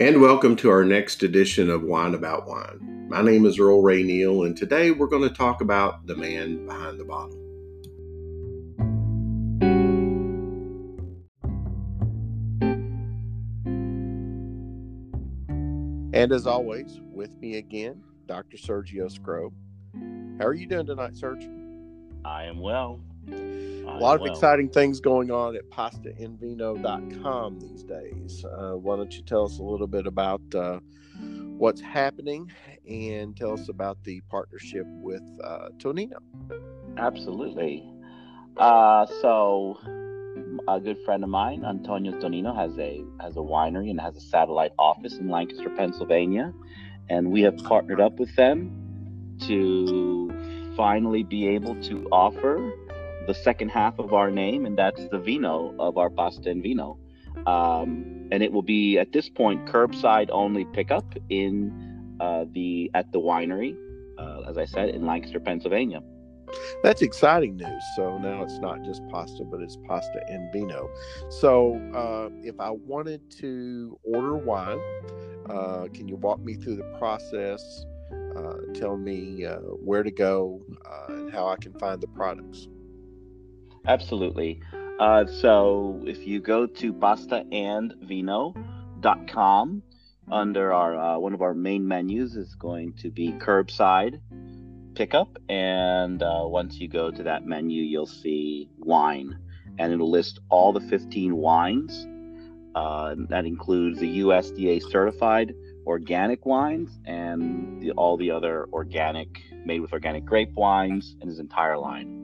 and welcome to our next edition of Wine About Wine. My name is Earl Ray Neal, and today we're going to talk about the man behind the bottle. And as always, with me again, Dr. Sergio Scrobe. How are you doing tonight, Serge? I am well. A lot of well. exciting things going on at pastainvino.com these days. Uh, why don't you tell us a little bit about uh, what's happening and tell us about the partnership with uh, Tonino? Absolutely. Uh, so, a good friend of mine, Antonio Tonino, has a has a winery and has a satellite office in Lancaster, Pennsylvania, and we have partnered up with them to finally be able to offer the second half of our name, and that's the vino of our pasta and vino. Um, and it will be at this point curbside only pickup in uh, the at the winery, uh, as I said, in Lancaster, Pennsylvania. That's exciting news. So now it's not just pasta, but it's pasta and vino. So uh, if I wanted to order wine, uh, can you walk me through the process? Uh, tell me uh, where to go uh, and how I can find the products. Absolutely. Uh, so if you go to pastaandvino.com, under our uh, one of our main menus is going to be curbside pickup, and uh, once you go to that menu, you'll see wine, and it'll list all the 15 wines. Uh, that includes the USDA certified organic wines and the, all the other organic, made with organic grape wines, and his entire line.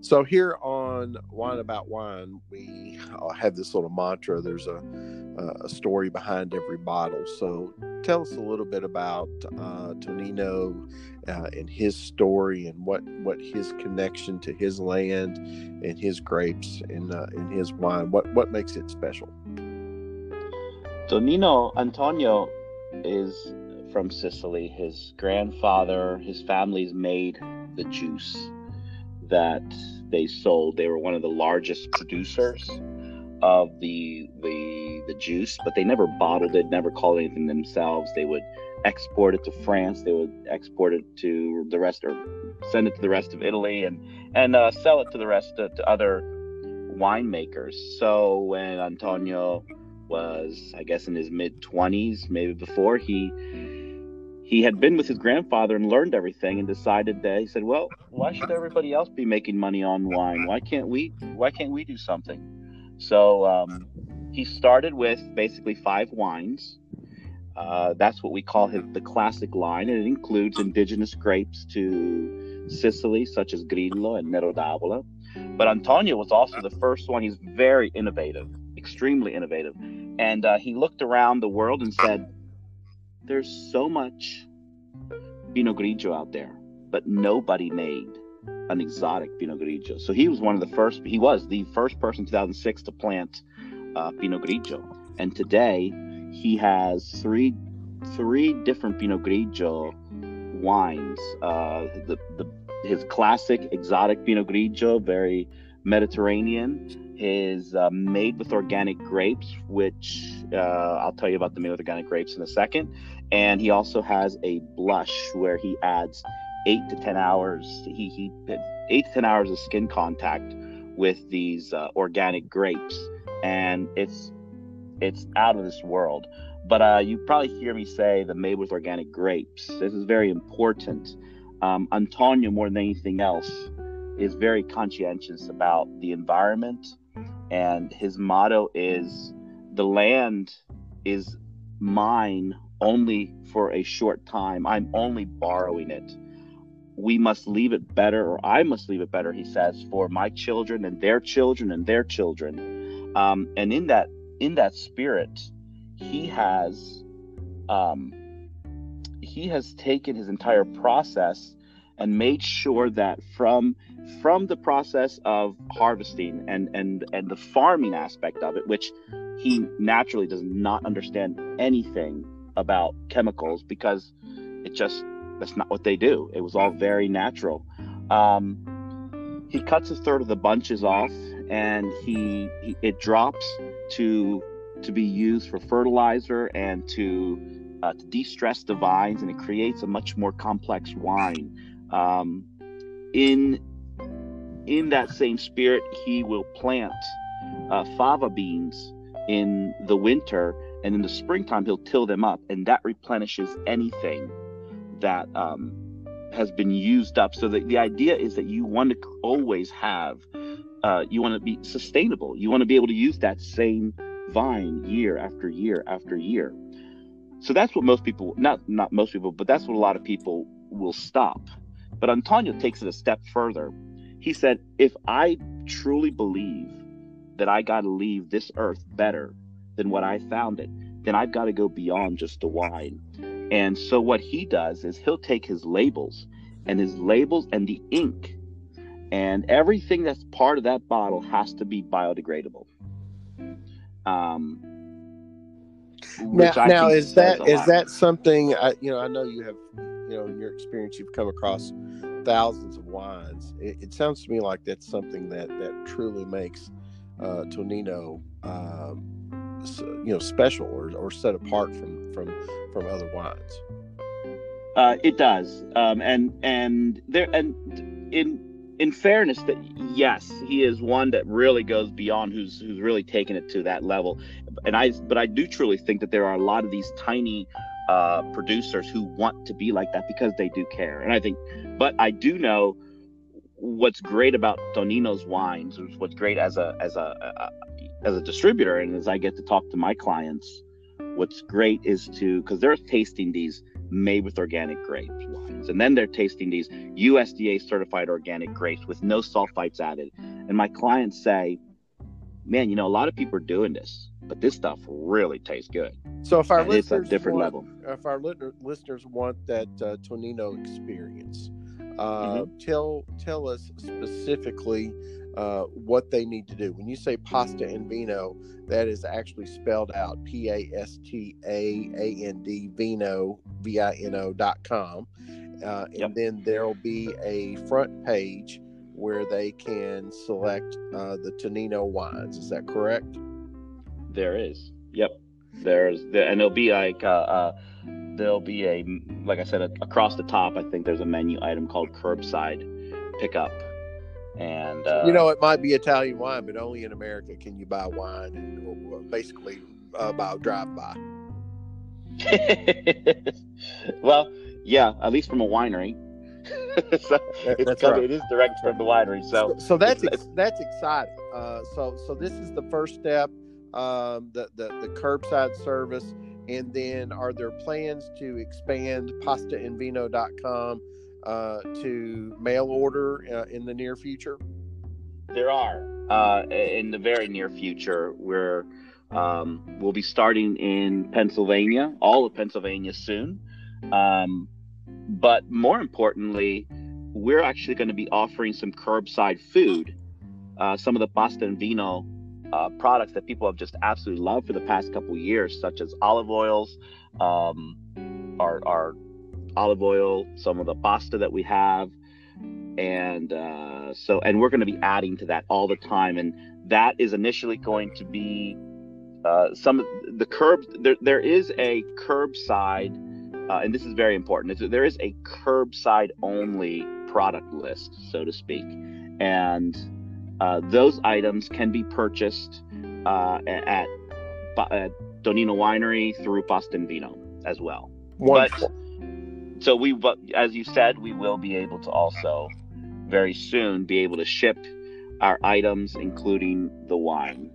So here on Wine About Wine, we uh, have this little mantra. There's a, a story behind every bottle. So tell us a little bit about uh, Tonino uh, and his story and what, what his connection to his land and his grapes and, uh, and his wine. What what makes it special? Tonino Antonio is from Sicily. His grandfather, his family's made the juice that they sold. They were one of the largest producers of the the the juice, but they never bottled it, never called anything themselves. They would export it to France. They would export it to the rest, or send it to the rest of Italy, and and uh, sell it to the rest of, to other winemakers. So when Antonio was, I guess, in his mid twenties, maybe before he he had been with his grandfather and learned everything and decided that he said well why should everybody else be making money on wine? Why can't we why can't we do something? So um, he started with basically five wines. Uh, that's what we call his, the classic line and it includes indigenous grapes to sicily such as grillo and nero d'avola. But antonio was also the first one. He's very innovative extremely innovative. And uh, he looked around the world and said there's so much Pinot Grigio out there, but nobody made an exotic Pinot Grigio. So he was one of the first. He was the first person in 2006 to plant uh, Pinot Grigio, and today he has three three different Pinot Grigio wines. Uh, the, the his classic exotic Pinot Grigio, very Mediterranean is uh, made with organic grapes, which uh, I'll tell you about the made with organic grapes in a second. And he also has a blush where he adds eight to ten hours. He he eight to ten hours of skin contact with these uh, organic grapes, and it's it's out of this world. But uh, you probably hear me say the made with organic grapes. This is very important. Um, Antonio, more than anything else, is very conscientious about the environment and his motto is the land is mine only for a short time. I'm only borrowing it. We must leave it better, or I must leave it better, he says, for my children and their children and their children. Um, and in that in that spirit, he has um, he has taken his entire process and made sure that from from the process of harvesting and and and the farming aspect of it which he naturally does not understand anything about chemicals because it just that's not what they do it was all very natural um, he cuts a third of the bunches off and he, he it drops to to be used for fertilizer and to uh, to de-stress the vines, and it creates a much more complex wine. Um, in in that same spirit, he will plant uh, fava beans in the winter, and in the springtime he'll till them up, and that replenishes anything that um, has been used up. So the, the idea is that you want to always have, uh, you want to be sustainable. You want to be able to use that same vine year after year after year. So that's what most people, not not most people, but that's what a lot of people will stop. But Antonio takes it a step further. He said, if I truly believe that I got to leave this earth better than what I found it, then I've got to go beyond just the wine. And so what he does is he'll take his labels and his labels and the ink and everything that's part of that bottle has to be biodegradable. Um, now, now is that is that something I, you know? I know you have, you know, in your experience, you've come across thousands of wines. It, it sounds to me like that's something that that truly makes uh, Tonino, um, you know, special or, or set apart from from from other wines. Uh, it does, um, and and there and in in fairness, that yes, he is one that really goes beyond who's who's really taken it to that level. And I, but I do truly think that there are a lot of these tiny uh, producers who want to be like that because they do care. And I think, but I do know what's great about Tonino's wines. What's great as a as a, a as a distributor, and as I get to talk to my clients, what's great is to because they're tasting these made with organic grapes wines. And then they're tasting these USDA certified organic grapes with no sulfites added. And my clients say, man, you know, a lot of people are doing this, but this stuff really tastes good. So if our and listeners it's a different want, level. if our listeners want that uh, Tonino experience, uh, Mm-hmm. tell tell us specifically uh, what they need to do. When you say pasta and vino, that is actually spelled out P A S T A A N D vino V I N O dot com. Uh, and Yep. then there'll be a front page where they can select uh, the Tonino wines. Is that correct? There is. Yep. There's the, and there'll be like uh, uh there'll be a like I said a, across the top. I think there's a menu item called curbside pickup, and uh, you know, it might be Italian wine, but only in America can you buy wine and or basically uh, by drive by. well, yeah, at least from a winery. so it's that's right. It is direct from the winery. So so that's it's- ex- that's exciting. Uh, so so this is the first step, um, the, the the curbside service, and then are there plans to expand pastaandvino.com uh, to mail order uh, in the near future? There are uh, in the very near future where um, we'll be starting in Pennsylvania, all of Pennsylvania soon. Um, but more importantly, we're actually going to be offering some curbside food. Uh, some of the pasta and vino uh, products that people have just absolutely loved for the past couple years, such as olive oils, um, our, our olive oil, some of the pasta that we have, and uh, so and we're going to be adding to that all the time and that is initially going to be uh, some the curb there, there is a curbside uh, and this is very important there is a curbside only product list so to speak and uh, those items can be purchased uh, at, at Tonino Winery through Boston Vino as well Wonderful. but so we but as you said we will be able to also very soon be able to ship our items including the wine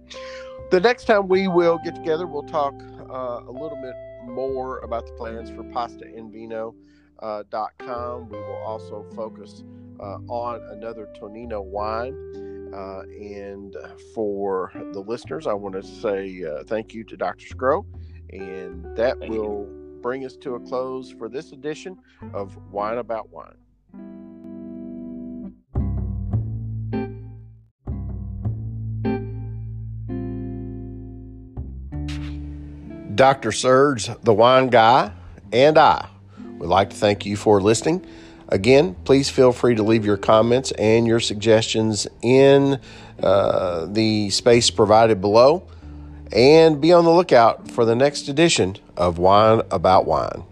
the next time we will get together, we'll talk uh, a little bit more about the plans for pastaandvino.com. Uh, dot com. we will also focus uh, on another Tonino wine. Uh, and for the listeners, I want to say uh, thank you to Dr. Scro. And that Thank you. will bring us to a close for this edition of Wine About Wine. Dr. Serge, the wine guy, and I would like to thank you for listening. Again, please feel free to leave your comments and your suggestions in uh, the space provided below. and be on the lookout for the next edition of Wine About Wine.